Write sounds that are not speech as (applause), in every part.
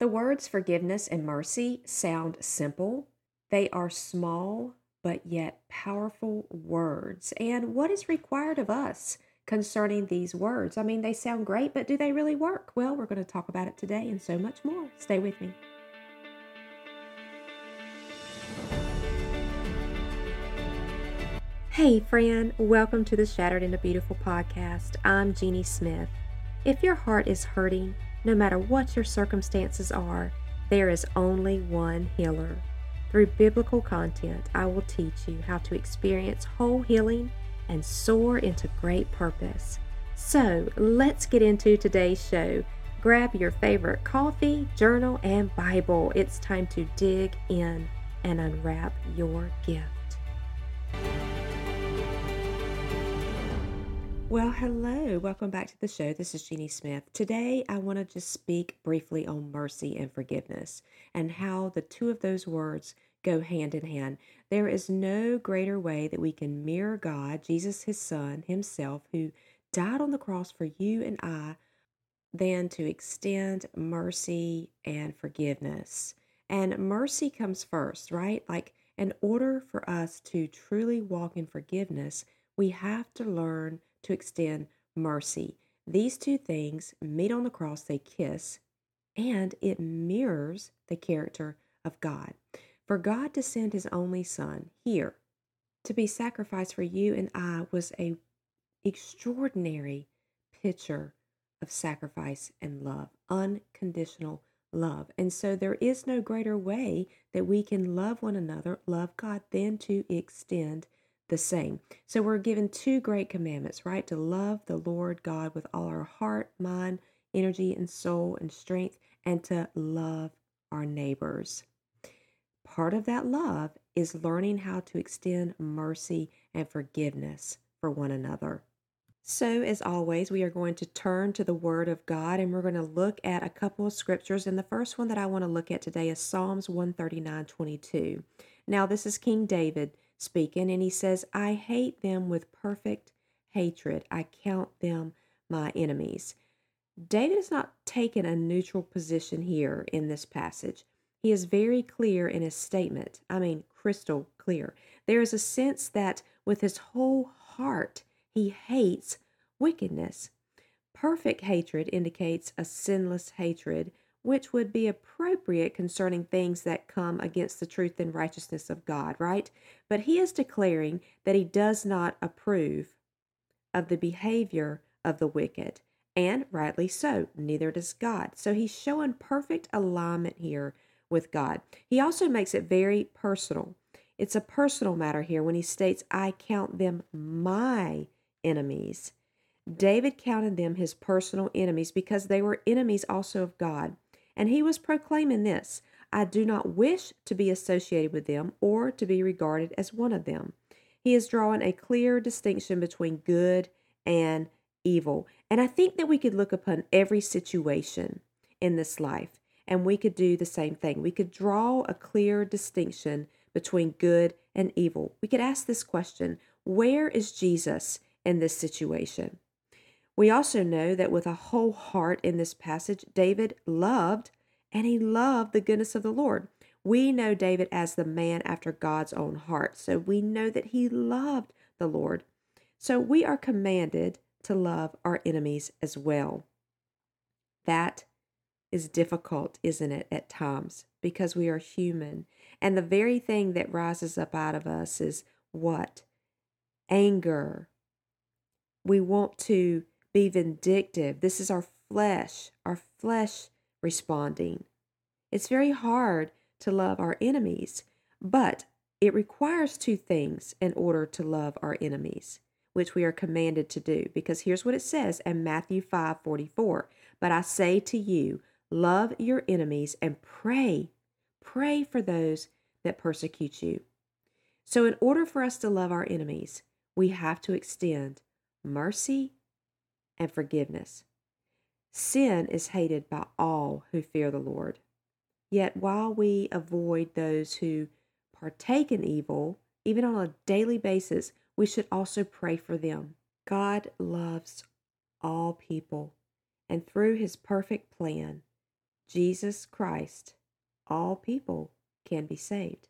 The words forgiveness and mercy sound simple. They are small but yet powerful words. And what is required of us concerning these words? I mean, they sound great, but do they really work? Well, we're going to talk about it today and so much more. Stay with me. Hey, friend, welcome to the Shattered into Beautiful podcast. I'm Jeannie Smith. If your heart is hurting, no matter what your circumstances are, there is only one healer. Through biblical content, I will teach you how to experience whole healing and soar into great purpose. So, let's get into today's show. Grab your favorite coffee, journal, and Bible. It's time to dig in and unwrap your gift. Well, hello. Welcome back to the show. This is Jeannie Smith. Today, I want to just speak briefly on mercy and forgiveness and how the two of those words go hand in hand. There is no greater way that we can mirror God, Jesus, his son, himself, who died on the cross for you and I, than to extend mercy and forgiveness. And mercy comes first, right? Like, in order for us to truly walk in forgiveness, we have to learn to extend mercy. These two things meet on the cross, they kiss, and it mirrors the character of God. For God to send his only son here to be sacrificed for you and I was a extraordinary picture of sacrifice and love, unconditional love. And so there is no greater way that we can love one another, love God, than to extend the same. So we're given two great commandments, right? To love the Lord God with all our heart, mind, energy, and soul and strength, and to love our neighbors. Part of that love is learning how to extend mercy and forgiveness for one another. So, as always, we are going to turn to the Word of God and we're going to look at a couple of scriptures. And the first one that I want to look at today is Psalms 139 22. Now, this is King David speaking, and he says, I hate them with perfect hatred. I count them my enemies. David is not taking a neutral position here in this passage. He is very clear in his statement. I mean, crystal clear. There is a sense that with his whole heart, he hates wickedness. Perfect hatred indicates a sinless hatred which would be appropriate concerning things that come against the truth and righteousness of God, right? But he is declaring that he does not approve of the behavior of the wicked, and rightly so, neither does God. So he's showing perfect alignment here with God. He also makes it very personal. It's a personal matter here when he states, I count them my enemies. David counted them his personal enemies because they were enemies also of God. And he was proclaiming this I do not wish to be associated with them or to be regarded as one of them. He is drawing a clear distinction between good and evil. And I think that we could look upon every situation in this life and we could do the same thing. We could draw a clear distinction between good and evil. We could ask this question Where is Jesus in this situation? We also know that with a whole heart in this passage, David loved and he loved the goodness of the Lord. We know David as the man after God's own heart. So we know that he loved the Lord. So we are commanded to love our enemies as well. That is difficult, isn't it, at times, because we are human. And the very thing that rises up out of us is what? Anger. We want to be vindictive. This is our flesh, our flesh responding. It's very hard to love our enemies, but it requires two things in order to love our enemies, which we are commanded to do. Because here's what it says in Matthew 5 44. But I say to you, love your enemies and pray, pray for those that persecute you. So, in order for us to love our enemies, we have to extend mercy and forgiveness. Sin is hated by all who fear the Lord. Yet while we avoid those who partake in evil, even on a daily basis, we should also pray for them. God loves all people, and through his perfect plan, Jesus Christ, all people can be saved.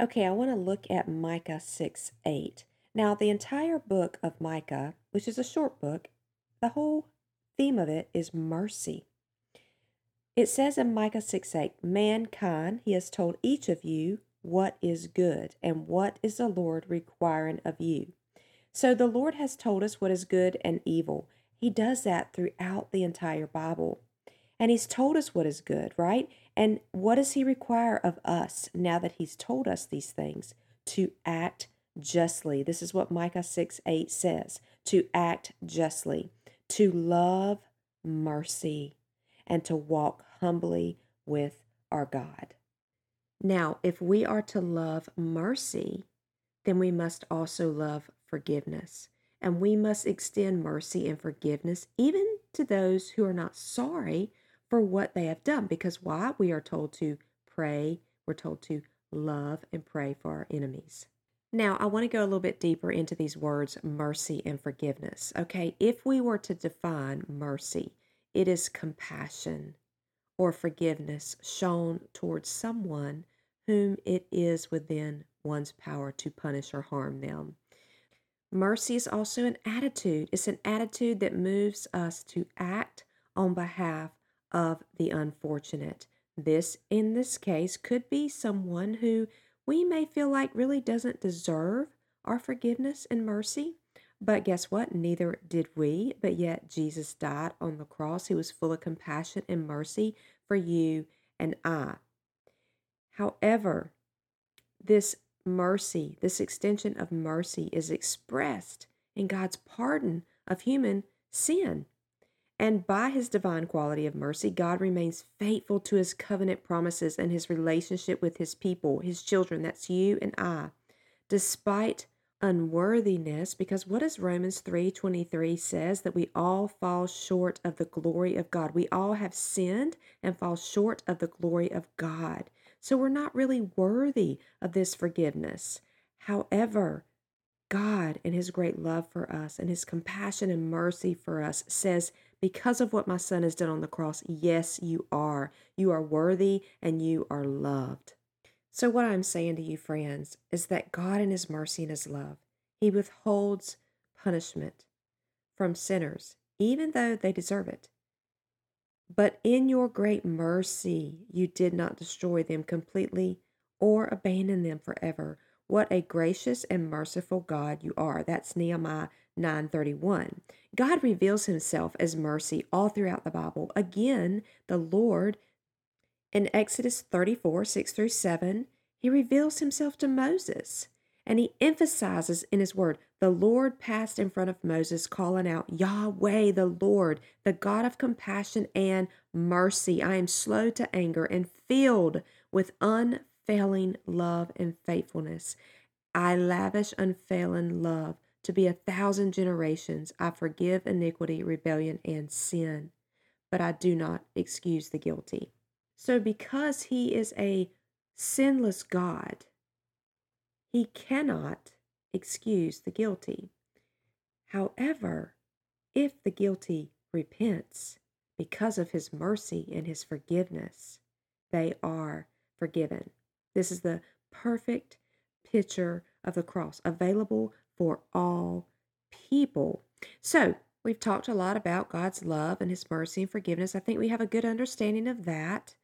Okay, I want to look at Micah 6 8. Now, the entire book of Micah, which is a short book, the whole theme of it is mercy. It says in Micah 6 8, Mankind, he has told each of you what is good and what is the Lord requiring of you. So the Lord has told us what is good and evil. He does that throughout the entire Bible. And He's told us what is good, right? And what does He require of us now that He's told us these things? To act justly. This is what Micah 6 8 says to act justly, to love mercy, and to walk humbly with our God. Now, if we are to love mercy, then we must also love forgiveness. And we must extend mercy and forgiveness even to those who are not sorry for what they have done. Because why? We are told to pray, we're told to love and pray for our enemies. Now, I want to go a little bit deeper into these words mercy and forgiveness. Okay, if we were to define mercy, it is compassion or forgiveness shown towards someone whom it is within one's power to punish or harm them. Mercy is also an attitude. It's an attitude that moves us to act on behalf of the unfortunate. This, in this case, could be someone who we may feel like really doesn't deserve our forgiveness and mercy. But guess what? Neither did we. But yet, Jesus died on the cross. He was full of compassion and mercy for you and I. However, this mercy, this extension of mercy, is expressed in God's pardon of human sin. And by his divine quality of mercy, God remains faithful to his covenant promises and his relationship with his people, his children. That's you and I. Despite unworthiness, because what does Romans 3:23 says that we all fall short of the glory of God. We all have sinned and fall short of the glory of God. So we're not really worthy of this forgiveness. However, God, in His great love for us and His compassion and mercy for us, says, Because of what my Son has done on the cross, yes, you are. You are worthy and you are loved. So, what I'm saying to you, friends, is that God, in His mercy and His love, He withholds punishment from sinners, even though they deserve it. But in your great mercy, you did not destroy them completely or abandon them forever. What a gracious and merciful God you are. That's Nehemiah 9:31. God reveals himself as mercy all throughout the Bible. Again, the Lord in Exodus 34, 6 through 7, he reveals himself to Moses. And he emphasizes in his word, the Lord passed in front of Moses, calling out, Yahweh, the Lord, the God of compassion and mercy. I am slow to anger and filled with unfailing love and faithfulness. I lavish unfailing love to be a thousand generations. I forgive iniquity, rebellion, and sin, but I do not excuse the guilty. So, because he is a sinless God, he cannot excuse the guilty. However, if the guilty repents because of his mercy and his forgiveness, they are forgiven. This is the perfect picture of the cross, available for all people. So, we've talked a lot about God's love and his mercy and forgiveness. I think we have a good understanding of that.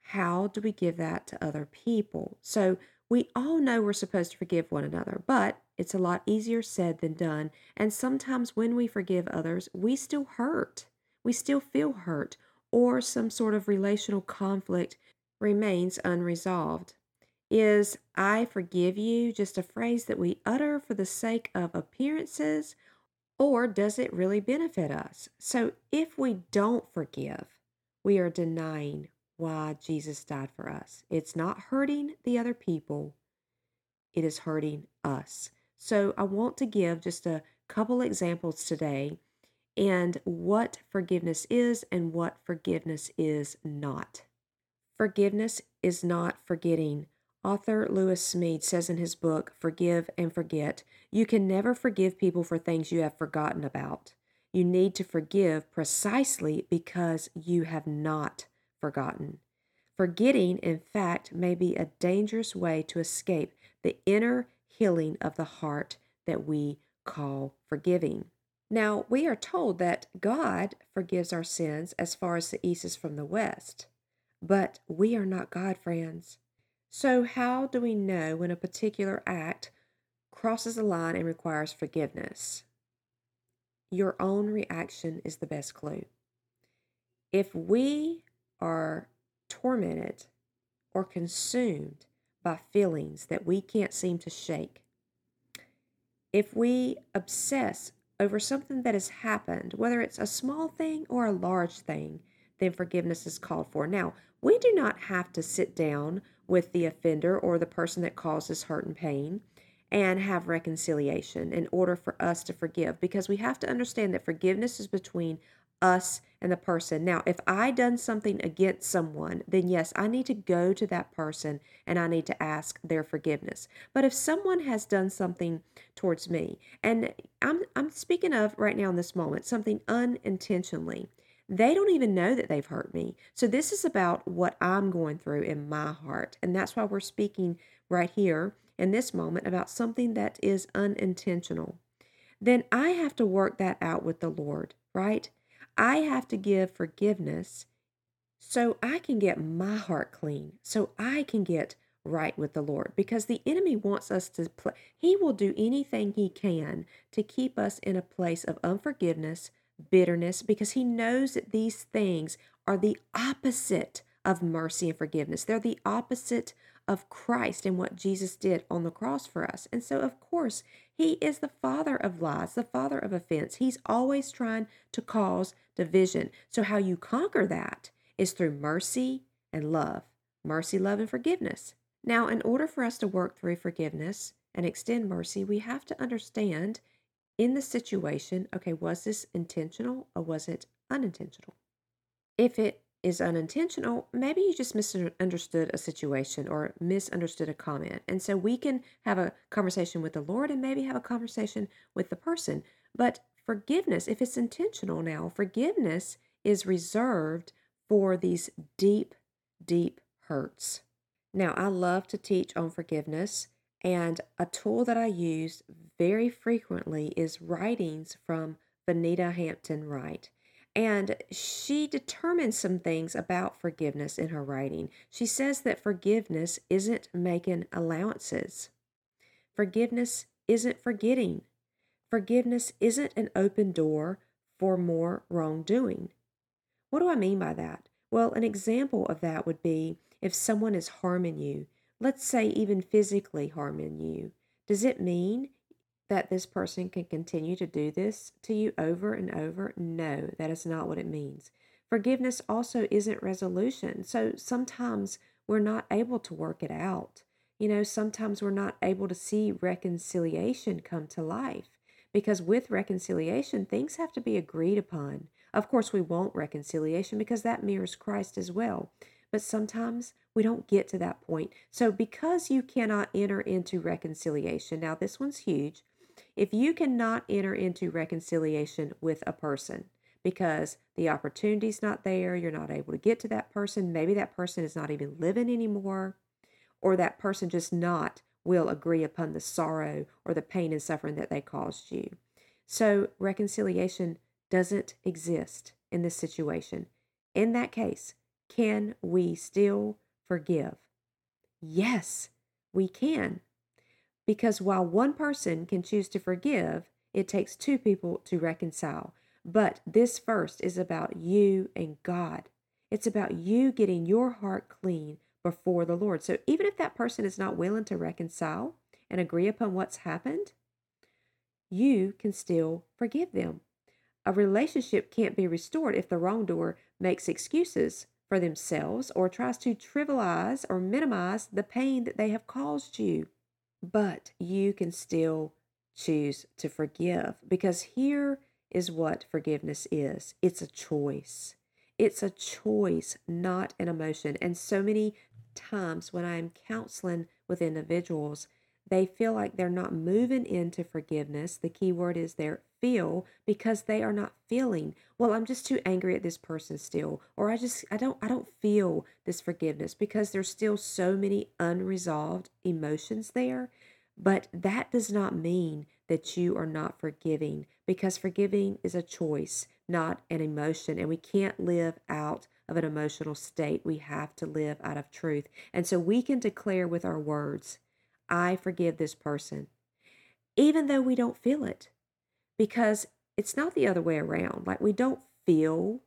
How do we give that to other people? So, we all know we're supposed to forgive one another, but it's a lot easier said than done. And sometimes when we forgive others, we still hurt. We still feel hurt, or some sort of relational conflict remains unresolved. Is I forgive you just a phrase that we utter for the sake of appearances, or does it really benefit us? So if we don't forgive, we are denying why Jesus died for us. It's not hurting the other people, it is hurting us. So I want to give just a couple examples today and what forgiveness is and what forgiveness is not. Forgiveness is not forgetting. Author Lewis Smedes says in his book, Forgive and Forget, you can never forgive people for things you have forgotten about. You need to forgive precisely because you have not forgotten. Forgetting, in fact, may be a dangerous way to escape the inner healing of the heart that we call forgiving. Now, we are told that God forgives our sins as far as the east is from the west, but we are not God, friends. So, how do we know when a particular act crosses a line and requires forgiveness? Your own reaction is the best clue. If we are tormented or consumed by feelings that we can't seem to shake, if we obsess over something that has happened, whether it's a small thing or a large thing, then forgiveness is called for. Now, we do not have to sit down with the offender or the person that causes hurt and pain and have reconciliation in order for us to forgive because we have to understand that forgiveness is between us and the person. Now, if I done something against someone, then yes, I need to go to that person and I need to ask their forgiveness. But if someone has done something towards me, and I'm I'm speaking of right now in this moment, something unintentionally, they don't even know that they've hurt me. So this is about what I'm going through in my heart. And that's why we're speaking right here in this moment about something that is unintentional. Then I have to work that out with the Lord, right? I have to give forgiveness so I can get my heart clean, so I can get right with the Lord because the enemy wants us to play. He will do anything he can to keep us in a place of unforgiveness, bitterness, because he knows that these things are the opposite of mercy and forgiveness. They're the opposite of Christ and what Jesus did on the cross for us. And so, of course, he is the father of lies, the father of offense. He's always trying to cause division. So, how you conquer that is through mercy and love mercy, love, and forgiveness. Now, in order for us to work through forgiveness and extend mercy, we have to understand in the situation okay, was this intentional or was it unintentional? If it is unintentional, maybe you just misunderstood a situation or misunderstood a comment. And so we can have a conversation with the Lord and maybe have a conversation with the person. But forgiveness, if it's intentional now, forgiveness is reserved for these deep, deep hurts. Now, I love to teach on forgiveness, and a tool that I use very frequently is writings from Vinita Hampton Wright. And she determines some things about forgiveness in her writing. She says that forgiveness isn't making allowances, forgiveness isn't forgetting, forgiveness isn't an open door for more wrongdoing. What do I mean by that? Well, an example of that would be if someone is harming you, let's say even physically harming you. Does it mean that this person can continue to do this to you over and over? No, that is not what it means. Forgiveness also isn't resolution. So sometimes we're not able to work it out. You know, sometimes we're not able to see reconciliation come to life because with reconciliation, things have to be agreed upon. Of course, we want reconciliation because that mirrors Christ as well. But sometimes we don't get to that point. So, because you cannot enter into reconciliation, now this one's huge. If you cannot enter into reconciliation with a person because the opportunity's not there, you're not able to get to that person, maybe that person is not even living anymore, or that person just not will agree upon the sorrow or the pain and suffering that they caused you. So, reconciliation doesn't exist in this situation. In that case, can we still forgive? Yes, we can. Because while one person can choose to forgive, it takes two people to reconcile. But this first is about you and God. It's about you getting your heart clean before the Lord. So even if that person is not willing to reconcile and agree upon what's happened, you can still forgive them. A relationship can't be restored if the wrongdoer makes excuses for themselves or tries to trivialize or minimize the pain that they have caused you but you can still choose to forgive because here is what forgiveness is it's a choice. It's a choice, not an emotion. And so many times when I'm counseling with individuals, They feel like they're not moving into forgiveness. The key word is their feel because they are not feeling. Well, I'm just too angry at this person still or I just I don't I don't feel this forgiveness because there's still so many unresolved emotions there. But that does not mean that you are not forgiving because forgiving is a choice, not an emotion, and we can't live out of an emotional state. We have to live out of truth. And so we can declare with our words, I forgive this person, even though we don't feel it, because it's not the other way around. Like we don't feel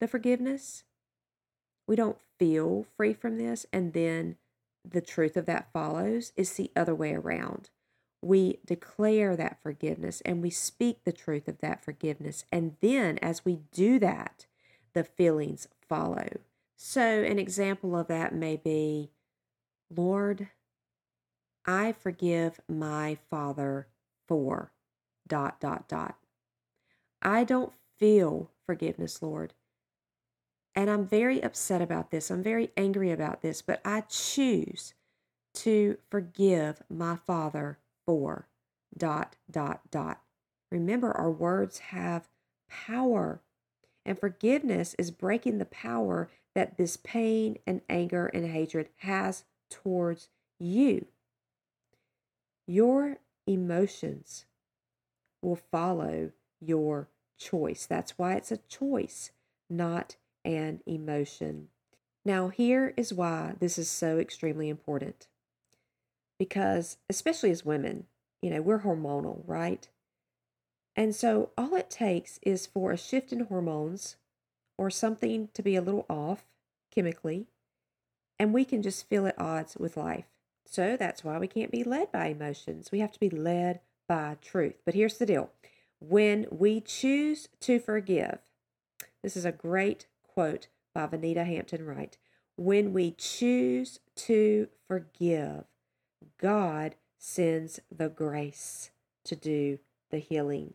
the forgiveness, we don't feel free from this, and then the truth of that follows is the other way around. We declare that forgiveness and we speak the truth of that forgiveness. And then, as we do that, the feelings follow. So, an example of that may be Lord, I forgive my father for dot, dot, dot. I don't feel forgiveness, Lord. And I'm very upset about this. I'm very angry about this, but I choose to forgive my father for dot, dot, dot. Remember, our words have power. And forgiveness is breaking the power that this pain and anger and hatred has towards you. Your emotions will follow your choice. That's why it's a choice, not an emotion. Now, here is why this is so extremely important. Because, especially as women, you know, we're hormonal, right? And so all it takes is for a shift in hormones or something to be a little off chemically, and we can just feel at odds with life. So that's why we can't be led by emotions. We have to be led by truth. But here's the deal when we choose to forgive, this is a great quote by Vinita Hampton Wright. When we choose to forgive, God sends the grace to do the healing.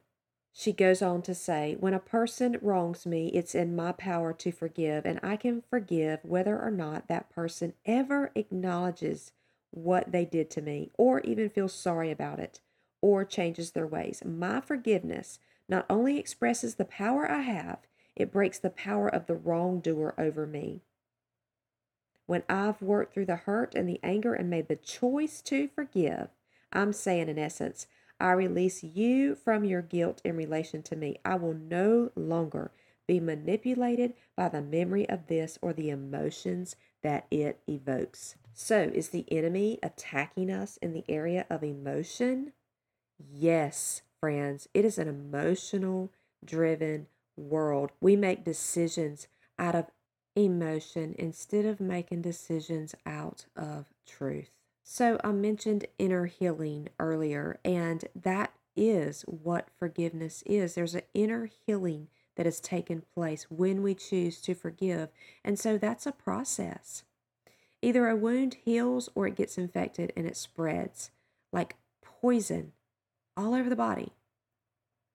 She goes on to say, When a person wrongs me, it's in my power to forgive, and I can forgive whether or not that person ever acknowledges what they did to me, or even feels sorry about it, or changes their ways. My forgiveness not only expresses the power I have, it breaks the power of the wrongdoer over me. When I've worked through the hurt and the anger and made the choice to forgive, I'm saying, in essence, I release you from your guilt in relation to me. I will no longer be manipulated by the memory of this or the emotions that it evokes. So, is the enemy attacking us in the area of emotion? Yes, friends, it is an emotional driven world. We make decisions out of emotion instead of making decisions out of truth. So, I mentioned inner healing earlier, and that is what forgiveness is. There's an inner healing that has taken place when we choose to forgive. And so, that's a process. Either a wound heals or it gets infected and it spreads like poison all over the body.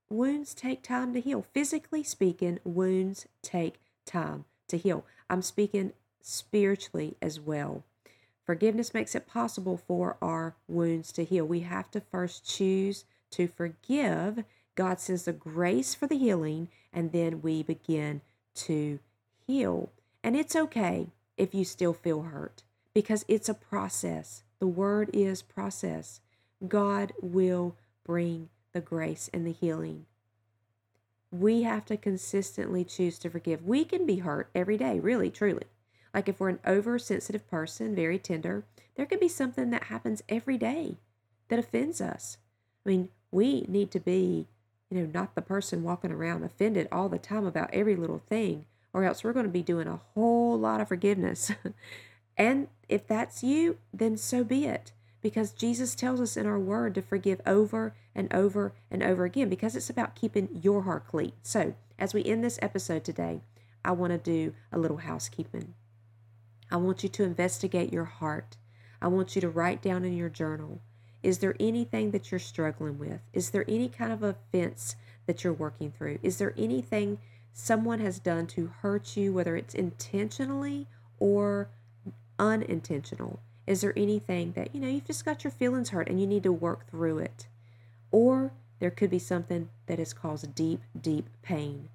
Wounds take time to heal. Physically speaking, wounds take time to heal. I'm speaking spiritually as well. Forgiveness makes it possible for our wounds to heal. We have to first choose to forgive. God sends the grace for the healing, and then we begin to heal. And it's okay if you still feel hurt because it's a process. The word is process. God will bring the grace and the healing. We have to consistently choose to forgive. We can be hurt every day, really, truly. Like if we're an oversensitive person, very tender, there could be something that happens every day that offends us. I mean, we need to be, you know, not the person walking around offended all the time about every little thing, or else we're going to be doing a whole lot of forgiveness. (laughs) and if that's you, then so be it because Jesus tells us in our word to forgive over and over and over again because it's about keeping your heart clean. So, as we end this episode today, I want to do a little housekeeping. I want you to investigate your heart. I want you to write down in your journal is there anything that you're struggling with? Is there any kind of offense that you're working through? Is there anything someone has done to hurt you, whether it's intentionally or unintentional? Is there anything that, you know, you've just got your feelings hurt and you need to work through it? Or there could be something that has caused deep, deep pain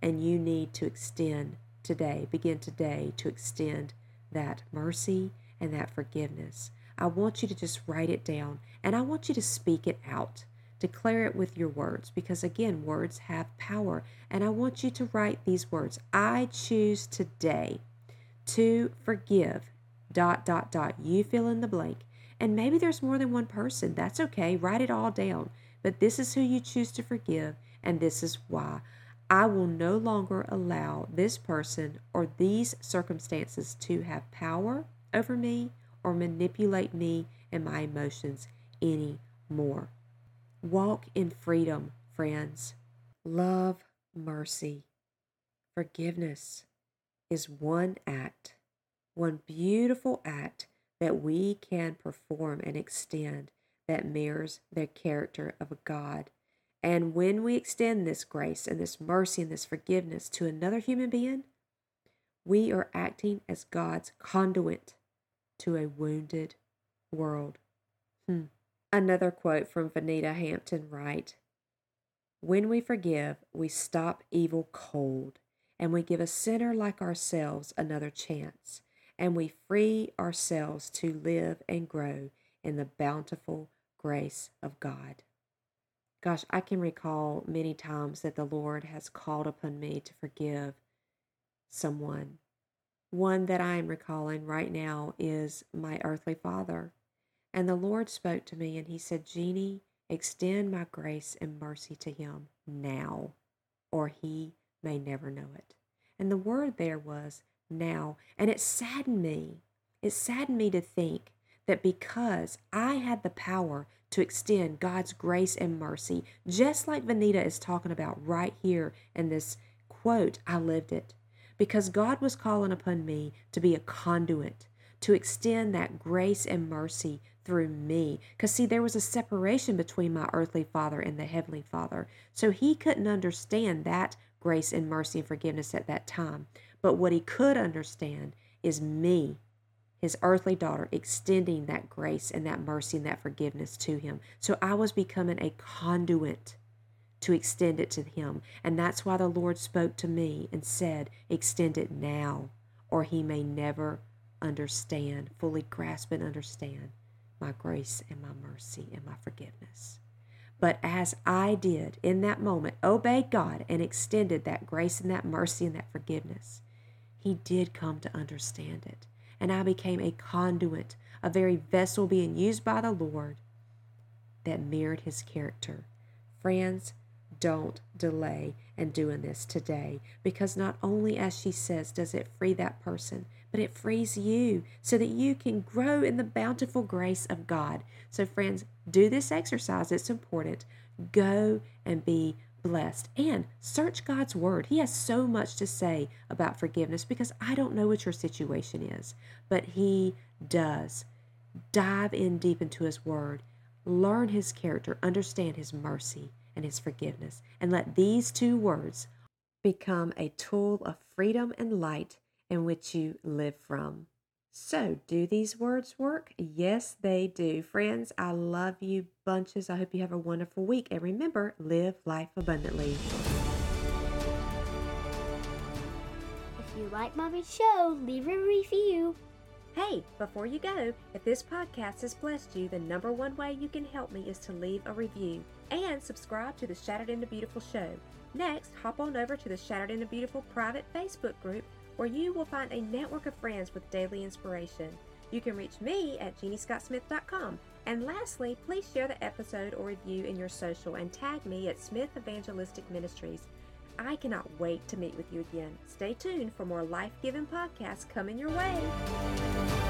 and you need to extend today, begin today to extend that mercy and that forgiveness. I want you to just write it down and I want you to speak it out. Declare it with your words because, again, words have power. And I want you to write these words I choose today to forgive, dot, dot, dot. You fill in the blank. And maybe there's more than one person. That's okay. Write it all down. But this is who you choose to forgive, and this is why. I will no longer allow this person or these circumstances to have power over me or manipulate me and my emotions anymore. Walk in freedom, friends. Love, mercy, forgiveness is one act, one beautiful act that we can perform and extend that mirrors the character of a God. And when we extend this grace and this mercy and this forgiveness to another human being, we are acting as God's conduit to a wounded world. Hmm. Another quote from Vinita Hampton Wright When we forgive, we stop evil cold, and we give a sinner like ourselves another chance, and we free ourselves to live and grow in the bountiful grace of God. Gosh, I can recall many times that the Lord has called upon me to forgive someone. One that I am recalling right now is my earthly father. And the Lord spoke to me and he said, Jeannie, extend my grace and mercy to him now, or he may never know it. And the word there was now. And it saddened me. It saddened me to think that because I had the power to extend God's grace and mercy, just like Vinita is talking about right here in this quote, I lived it. Because God was calling upon me to be a conduit, to extend that grace and mercy through me. Because, see, there was a separation between my earthly father and the heavenly father. So he couldn't understand that grace and mercy and forgiveness at that time. But what he could understand is me, his earthly daughter, extending that grace and that mercy and that forgiveness to him. So I was becoming a conduit to extend it to him. And that's why the Lord spoke to me and said, Extend it now, or he may never understand, fully grasp and understand my grace and my mercy and my forgiveness. But as I did in that moment, obeyed God and extended that grace and that mercy and that forgiveness, He did come to understand it. And I became a conduit, a very vessel being used by the Lord that mirrored His character. Friends, don't delay in doing this today because not only, as she says, does it free that person, but it frees you so that you can grow in the bountiful grace of God. So, friends, do this exercise. It's important. Go and be blessed and search God's word. He has so much to say about forgiveness because I don't know what your situation is, but He does. Dive in deep into His word, learn His character, understand His mercy and His forgiveness, and let these two words become a tool of freedom and light in which you live from. So, do these words work? Yes, they do. Friends, I love you bunches. I hope you have a wonderful week. And remember, live life abundantly. If you like Mommy's show, leave a review. Hey, before you go, if this podcast has blessed you, the number one way you can help me is to leave a review and subscribe to the Shattered into Beautiful show. Next, hop on over to the Shattered into Beautiful private Facebook group where you will find a network of friends with daily inspiration. You can reach me at jeanniescottsmith.com. And lastly, please share the episode or review in your social and tag me at Smith Evangelistic Ministries. I cannot wait to meet with you again. Stay tuned for more life giving podcasts coming your way.